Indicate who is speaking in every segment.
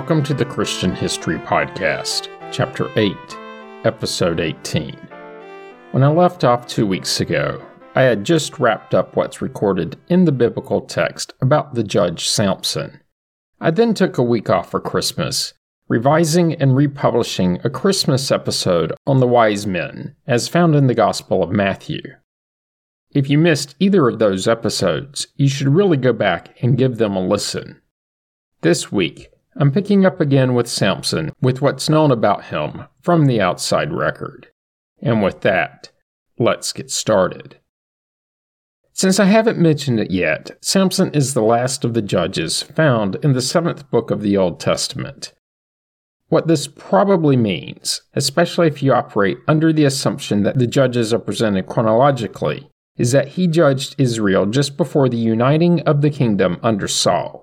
Speaker 1: Welcome to the Christian History Podcast, Chapter 8, Episode 18. When I left off two weeks ago, I had just wrapped up what's recorded in the biblical text about the judge Samson. I then took a week off for Christmas, revising and republishing a Christmas episode on the wise men, as found in the Gospel of Matthew. If you missed either of those episodes, you should really go back and give them a listen. This week, I'm picking up again with Samson with what's known about him from the outside record. And with that, let's get started. Since I haven't mentioned it yet, Samson is the last of the judges found in the seventh book of the Old Testament. What this probably means, especially if you operate under the assumption that the judges are presented chronologically, is that he judged Israel just before the uniting of the kingdom under Saul.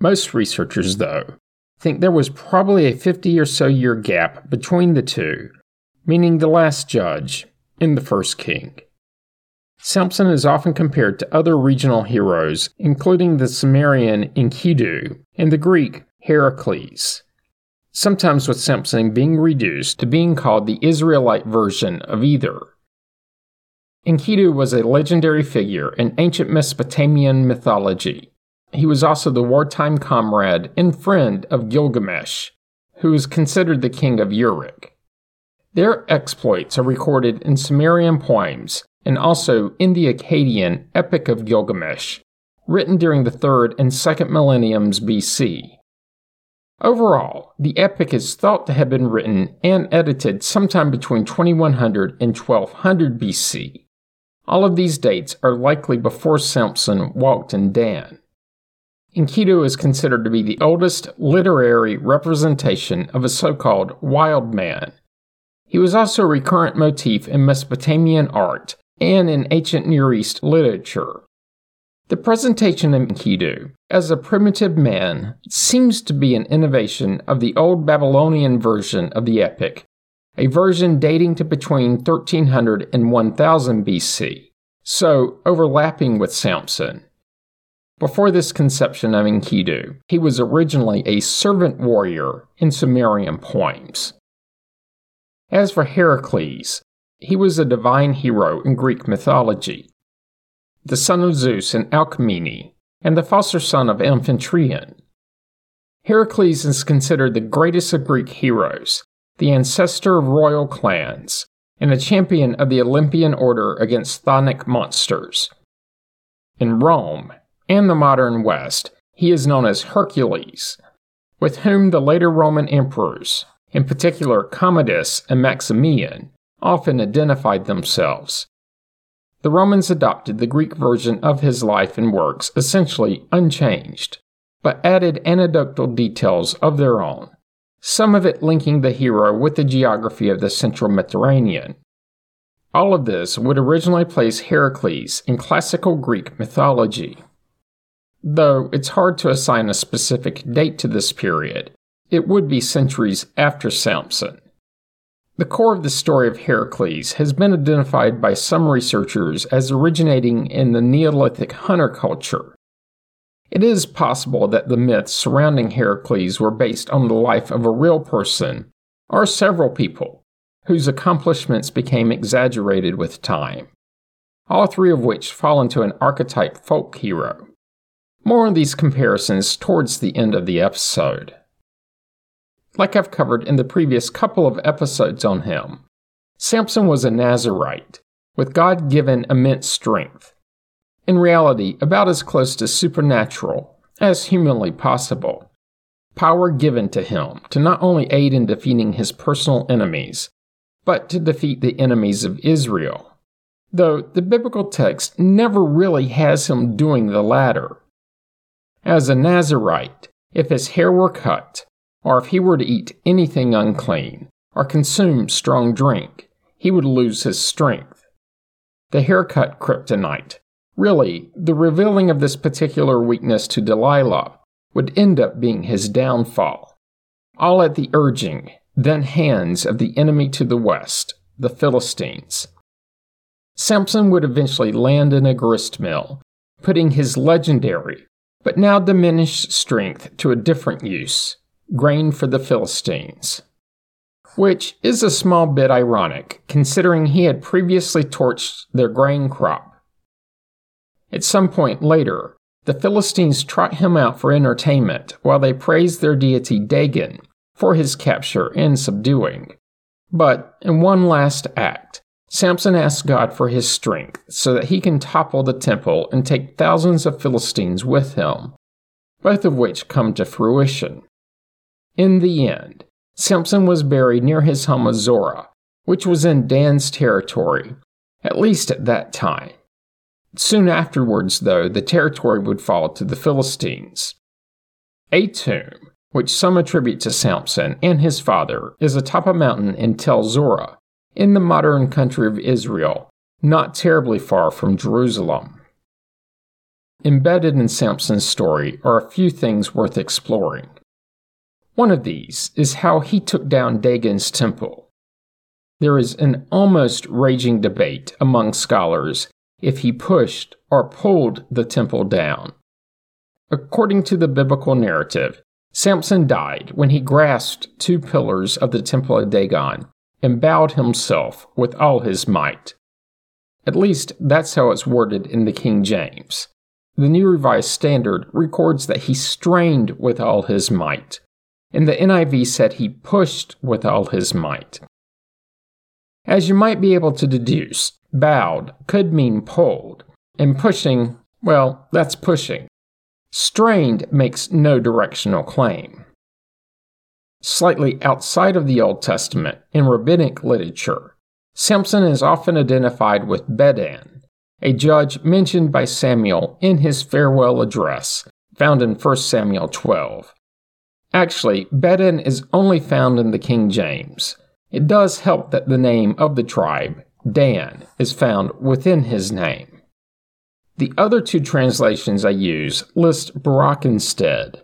Speaker 1: Most researchers, though, think there was probably a 50 or so year gap between the two, meaning the last judge and the first king. Samson is often compared to other regional heroes, including the Sumerian Enkidu and the Greek Heracles, sometimes with Samson being reduced to being called the Israelite version of either. Enkidu was a legendary figure in ancient Mesopotamian mythology. He was also the wartime comrade and friend of Gilgamesh, who is considered the king of Uruk. Their exploits are recorded in Sumerian poems and also in the Akkadian Epic of Gilgamesh, written during the 3rd and 2nd millenniums BC. Overall, the epic is thought to have been written and edited sometime between 2100 and 1200 BC. All of these dates are likely before Samson walked in Dan. Enkidu is considered to be the oldest literary representation of a so called wild man. He was also a recurrent motif in Mesopotamian art and in ancient Near East literature. The presentation of Enkidu as a primitive man seems to be an innovation of the old Babylonian version of the epic a version dating to between 1300 and 1000 BC, so overlapping with Samson. Before this conception of Enkidu, he was originally a servant warrior in Sumerian poems. As for Heracles, he was a divine hero in Greek mythology, the son of Zeus and Alcmene, and the foster son of Amphitryon. Heracles is considered the greatest of Greek heroes the ancestor of royal clans, and a champion of the Olympian order against chthonic monsters. In Rome and the modern West, he is known as Hercules, with whom the later Roman emperors, in particular Commodus and Maximian, often identified themselves. The Romans adopted the Greek version of his life and works essentially unchanged, but added anecdotal details of their own some of it linking the hero with the geography of the central Mediterranean. All of this would originally place Heracles in classical Greek mythology. Though it's hard to assign a specific date to this period, it would be centuries after Samson. The core of the story of Heracles has been identified by some researchers as originating in the Neolithic hunter culture, it is possible that the myths surrounding Heracles were based on the life of a real person, or several people, whose accomplishments became exaggerated with time, all three of which fall into an archetype folk hero. More on these comparisons towards the end of the episode. Like I've covered in the previous couple of episodes on him, Samson was a Nazarite, with God given immense strength in reality, about as close to supernatural as humanly possible. Power given to him to not only aid in defeating his personal enemies, but to defeat the enemies of Israel. Though the biblical text never really has him doing the latter. As a Nazarite, if his hair were cut, or if he were to eat anything unclean, or consume strong drink, he would lose his strength. The haircut kryptonite Really, the revealing of this particular weakness to Delilah would end up being his downfall. All at the urging, then hands of the enemy to the west, the Philistines. Samson would eventually land in a grist mill, putting his legendary, but now diminished strength to a different use grain for the Philistines. Which is a small bit ironic, considering he had previously torched their grain crop. At some point later, the Philistines trot him out for entertainment while they praise their deity Dagon for his capture and subduing. But in one last act, Samson asks God for his strength so that he can topple the temple and take thousands of Philistines with him, both of which come to fruition. In the end, Samson was buried near his home of Zorah, which was in Dan's territory, at least at that time. Soon afterwards, though, the territory would fall to the Philistines. A tomb, which some attribute to Samson and his father, is atop a mountain in Tel Zorah, in the modern country of Israel, not terribly far from Jerusalem. Embedded in Samson's story are a few things worth exploring. One of these is how he took down Dagon's temple. There is an almost raging debate among scholars if he pushed or pulled the temple down. According to the biblical narrative, Samson died when he grasped two pillars of the temple of Dagon and bowed himself with all his might. At least that's how it's worded in the King James. The New Revised Standard records that he strained with all his might, and the NIV said he pushed with all his might. As you might be able to deduce, bowed could mean pulled, and pushing, well, that's pushing. Strained makes no directional claim. Slightly outside of the Old Testament, in rabbinic literature, Samson is often identified with Bedan, a judge mentioned by Samuel in his farewell address, found in 1 Samuel 12. Actually, Bedan is only found in the King James. It does help that the name of the tribe, Dan, is found within his name. The other two translations I use list Barak instead.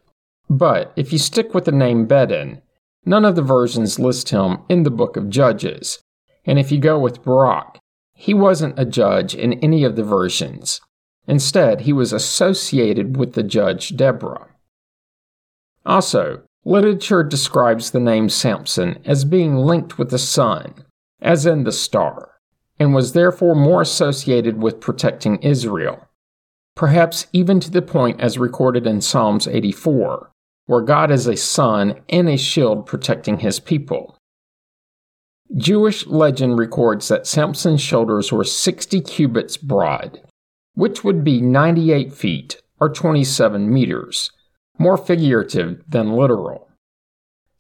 Speaker 1: But if you stick with the name Bedan, None of the versions list him in the book of Judges. And if you go with Barak, he wasn't a judge in any of the versions. Instead, he was associated with the judge Deborah. Also, literature describes the name Samson as being linked with the sun, as in the star, and was therefore more associated with protecting Israel, perhaps even to the point as recorded in Psalms 84, where God is a sun and a shield protecting his people. Jewish legend records that Samson's shoulders were 60 cubits broad, which would be 98 feet or 27 meters, more figurative than literal.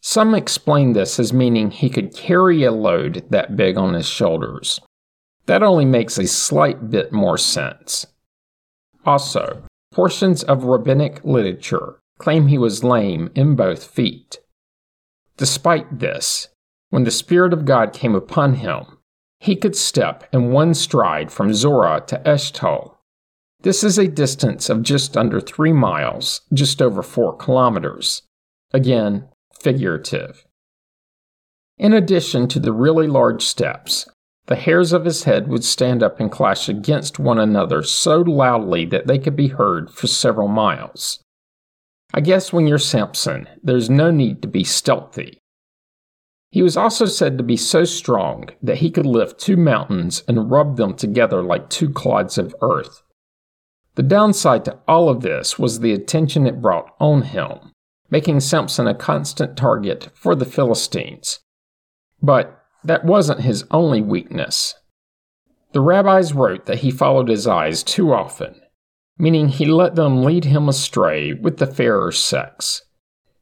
Speaker 1: Some explain this as meaning he could carry a load that big on his shoulders. That only makes a slight bit more sense. Also, portions of rabbinic literature claim he was lame in both feet. Despite this, when the Spirit of God came upon him, he could step in one stride from Zorah to Eshtaol. This is a distance of just under three miles, just over four kilometers. Again, figurative. In addition to the really large steps, the hairs of his head would stand up and clash against one another so loudly that they could be heard for several miles. I guess when you're Samson, there's no need to be stealthy. He was also said to be so strong that he could lift two mountains and rub them together like two clods of earth. The downside to all of this was the attention it brought on him, making Samson a constant target for the Philistines. But that wasn't his only weakness. The rabbis wrote that he followed his eyes too often meaning he let them lead him astray with the fairer sex.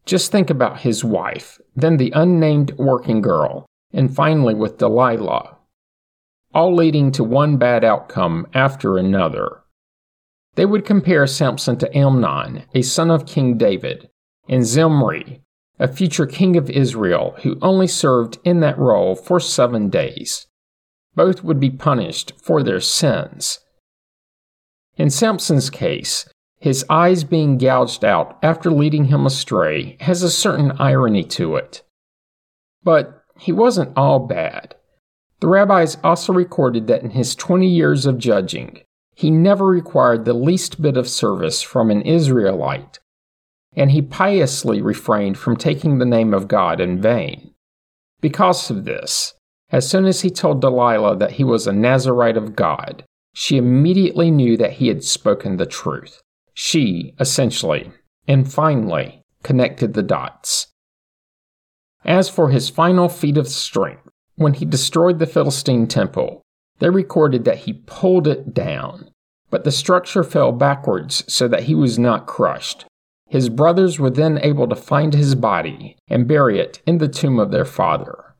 Speaker 1: Just think about his wife, then the unnamed working girl, and finally with Delilah, all leading to one bad outcome after another. They would compare Samson to Amnon, a son of King David, and Zimri, a future king of Israel who only served in that role for seven days. Both would be punished for their sins, in Samson's case, his eyes being gouged out after leading him astray has a certain irony to it. But he wasn't all bad. The rabbis also recorded that in his 20 years of judging, he never required the least bit of service from an Israelite. and he piously refrained from taking the name of God in vain. Because of this, as soon as he told Delilah that he was a Nazarite of God, she immediately knew that he had spoken the truth. She, essentially, and finally, connected the dots. As for his final feat of strength, when he destroyed the Philistine temple, they recorded that he pulled it down, but the structure fell backwards so that he was not crushed. His brothers were then able to find his body and bury it in the tomb of their father.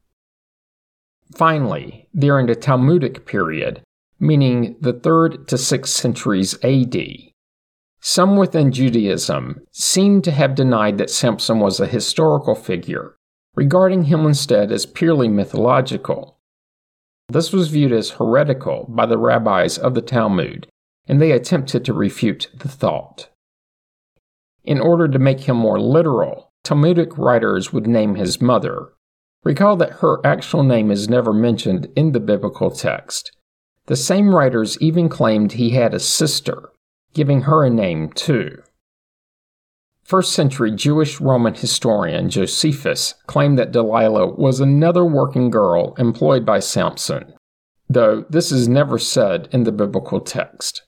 Speaker 1: Finally, during the Talmudic period, meaning the 3rd to 6th centuries AD. Some within Judaism seem to have denied that Samson was a historical figure, regarding him instead as purely mythological. This was viewed as heretical by the rabbis of the Talmud, and they attempted to refute the thought. In order to make him more literal, Talmudic writers would name his mother. Recall that her actual name is never mentioned in the biblical text, the same writers even claimed he had a sister, giving her a name too. First century Jewish Roman historian Josephus claimed that Delilah was another working girl employed by Samson, though this is never said in the biblical text.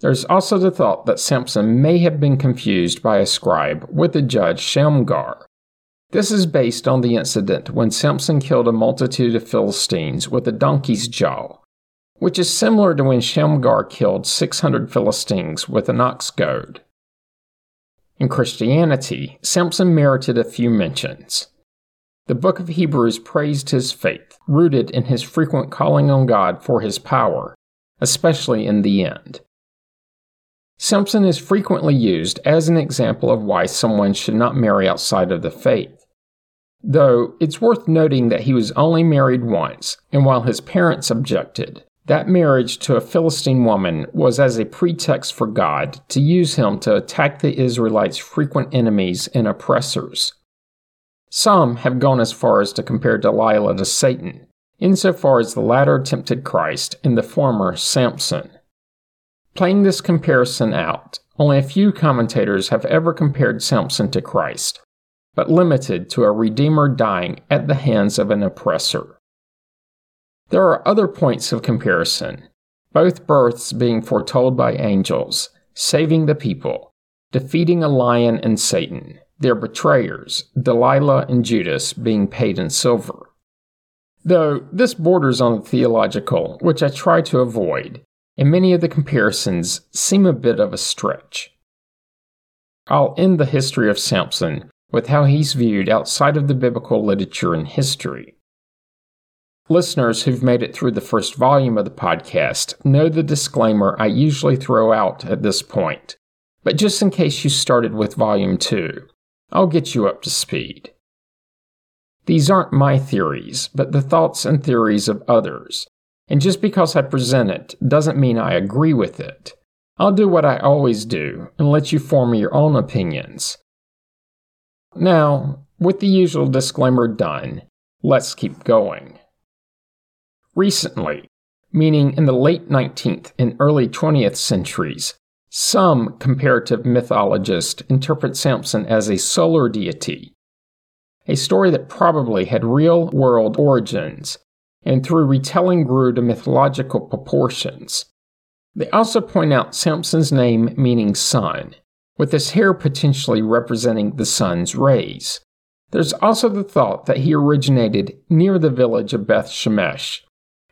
Speaker 1: There's also the thought that Samson may have been confused by a scribe with the judge Shamgar. This is based on the incident when Samson killed a multitude of Philistines with a donkey's jaw which is similar to when Shamgar killed 600 Philistines with an ox goad. In Christianity, Samson merited a few mentions. The book of Hebrews praised his faith, rooted in his frequent calling on God for his power, especially in the end. Samson is frequently used as an example of why someone should not marry outside of the faith. Though it's worth noting that he was only married once, and while his parents objected, that marriage to a Philistine woman was as a pretext for God to use him to attack the Israelites' frequent enemies and oppressors. Some have gone as far as to compare Delilah to Satan, insofar as the latter tempted Christ and the former Samson. Playing this comparison out, only a few commentators have ever compared Samson to Christ, but limited to a Redeemer dying at the hands of an oppressor. There are other points of comparison, both births being foretold by angels, saving the people, defeating a lion and Satan, their betrayers, Delilah and Judas, being paid in silver. Though this borders on the theological, which I try to avoid, and many of the comparisons seem a bit of a stretch. I'll end the history of Samson with how he's viewed outside of the biblical literature and history. Listeners who've made it through the first volume of the podcast know the disclaimer I usually throw out at this point. But just in case you started with volume 2, I'll get you up to speed. These aren't my theories, but the thoughts and theories of others. And just because I present it doesn't mean I agree with it. I'll do what I always do and let you form your own opinions. Now, with the usual disclaimer done, let's keep going. Recently, meaning in the late 19th and early 20th centuries, some comparative mythologists interpret Samson as a solar deity, a story that probably had real world origins and through retelling grew to mythological proportions. They also point out Samson's name meaning sun, with his hair potentially representing the sun's rays. There's also the thought that he originated near the village of Beth Shemesh,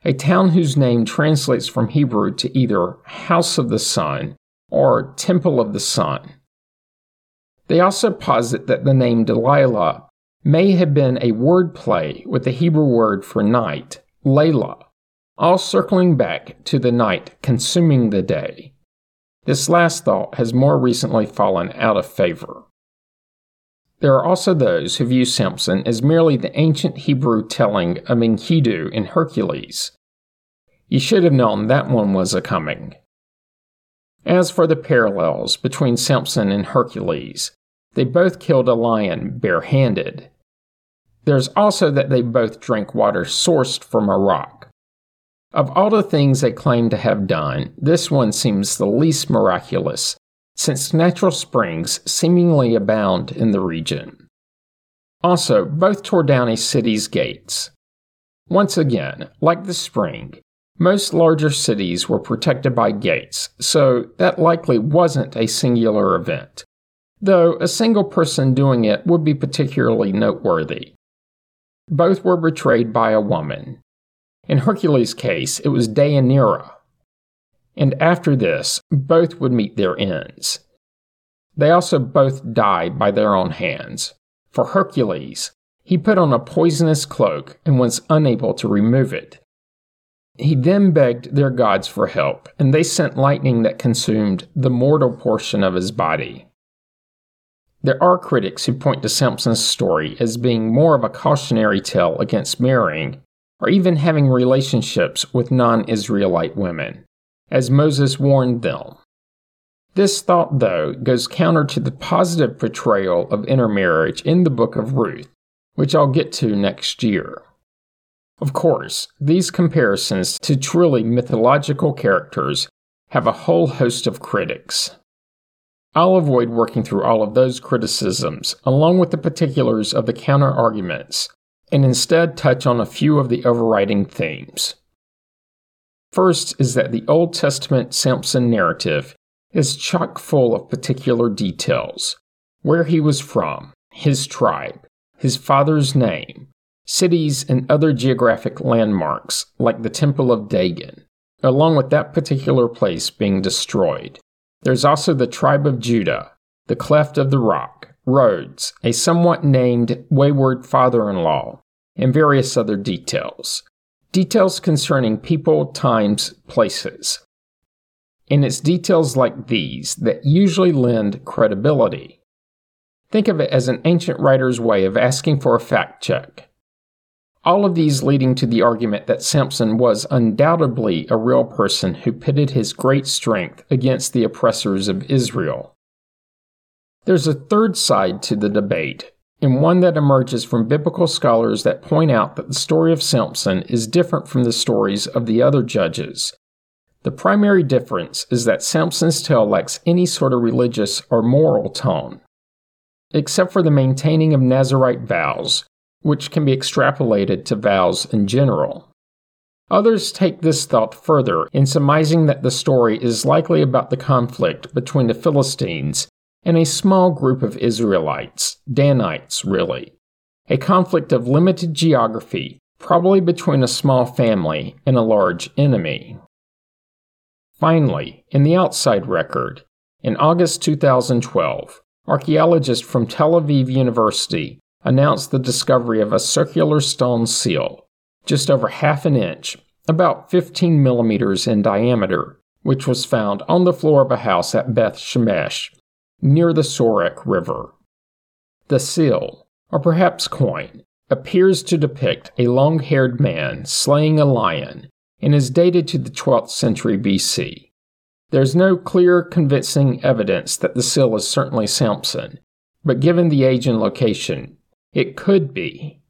Speaker 1: a town whose name translates from Hebrew to either House of the Sun or Temple of the Sun. They also posit that the name Delilah may have been a word play with the Hebrew word for night, Layla, all circling back to the night consuming the day. This last thought has more recently fallen out of favor. There are also those who view Samson as merely the ancient Hebrew telling of Enkidu in Hercules. You should have known that one was a coming. As for the parallels between Samson and Hercules, they both killed a lion barehanded. There's also that they both drank water sourced from a rock. Of all the things they claim to have done, this one seems the least miraculous, since natural springs seemingly abound in the region. Also, both tore down a city's gates. Once again, like the spring, most larger cities were protected by gates, so that likely wasn't a singular event, though a single person doing it would be particularly noteworthy. Both were betrayed by a woman. In Hercules' case, it was Deianira. And after this, both would meet their ends. They also both died by their own hands. For Hercules, he put on a poisonous cloak and was unable to remove it. He then begged their gods for help, and they sent lightning that consumed the mortal portion of his body. There are critics who point to Samson's story as being more of a cautionary tale against marrying or even having relationships with non Israelite women, as Moses warned them. This thought, though, goes counter to the positive portrayal of intermarriage in the book of Ruth, which I'll get to next year. Of course, these comparisons to truly mythological characters have a whole host of critics. I'll avoid working through all of those criticisms, along with the particulars of the counter arguments, and instead touch on a few of the overriding themes. First is that the Old Testament Samson narrative is chock full of particular details where he was from, his tribe, his father's name, cities, and other geographic landmarks like the Temple of Dagon, along with that particular place being destroyed. There's also the tribe of Judah, the cleft of the rock, Rhodes, a somewhat named wayward father in law, and various other details. Details concerning people, times, places. And it's details like these that usually lend credibility. Think of it as an ancient writer's way of asking for a fact check. All of these leading to the argument that Samson was undoubtedly a real person who pitted his great strength against the oppressors of Israel. There's a third side to the debate, and one that emerges from biblical scholars that point out that the story of Samson is different from the stories of the other judges. The primary difference is that Samson's tale lacks any sort of religious or moral tone. Except for the maintaining of Nazarite vows, which can be extrapolated to vows in general. Others take this thought further in surmising that the story is likely about the conflict between the Philistines and a small group of Israelites, Danites really, a conflict of limited geography, probably between a small family and a large enemy. Finally, in the outside record, in August 2012, archaeologists from Tel Aviv University announced the discovery of a circular stone seal, just over half an inch, about 15 millimeters in diameter, which was found on the floor of a house at Beth Shemesh, near the Sorek River. The seal, or perhaps coin, appears to depict a long haired man slaying a lion and is dated to the 12th century BC. There's no clear, convincing evidence that the seal is certainly Samson, but given the age and location, it could be.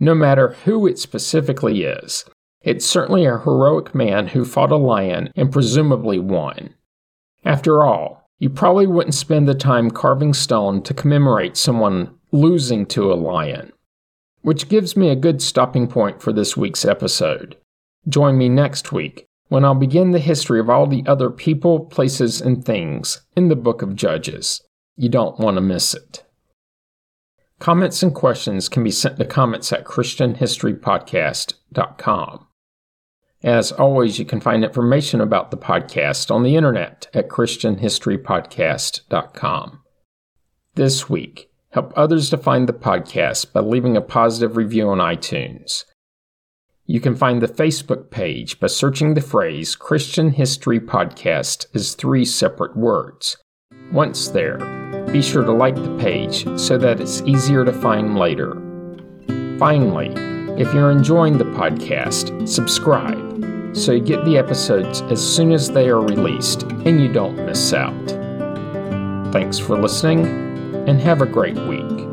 Speaker 1: No matter who it specifically is, it's certainly a heroic man who fought a lion and presumably won. After all, you probably wouldn't spend the time carving stone to commemorate someone losing to a lion. Which gives me a good stopping point for this week's episode. Join me next week when I'll begin the history of all the other people, places, and things in the book of Judges. You don't want to miss it. Comments and questions can be sent to comments at ChristianHistoryPodcast.com. As always, you can find information about the podcast on the internet at ChristianHistoryPodcast.com. This week, help others to find the podcast by leaving a positive review on iTunes. You can find the Facebook page by searching the phrase Christian History Podcast as three separate words. Once there, be sure to like the page so that it's easier to find later. Finally, if you're enjoying the podcast, subscribe so you get the episodes as soon as they are released and you don't miss out. Thanks for listening and have a great week.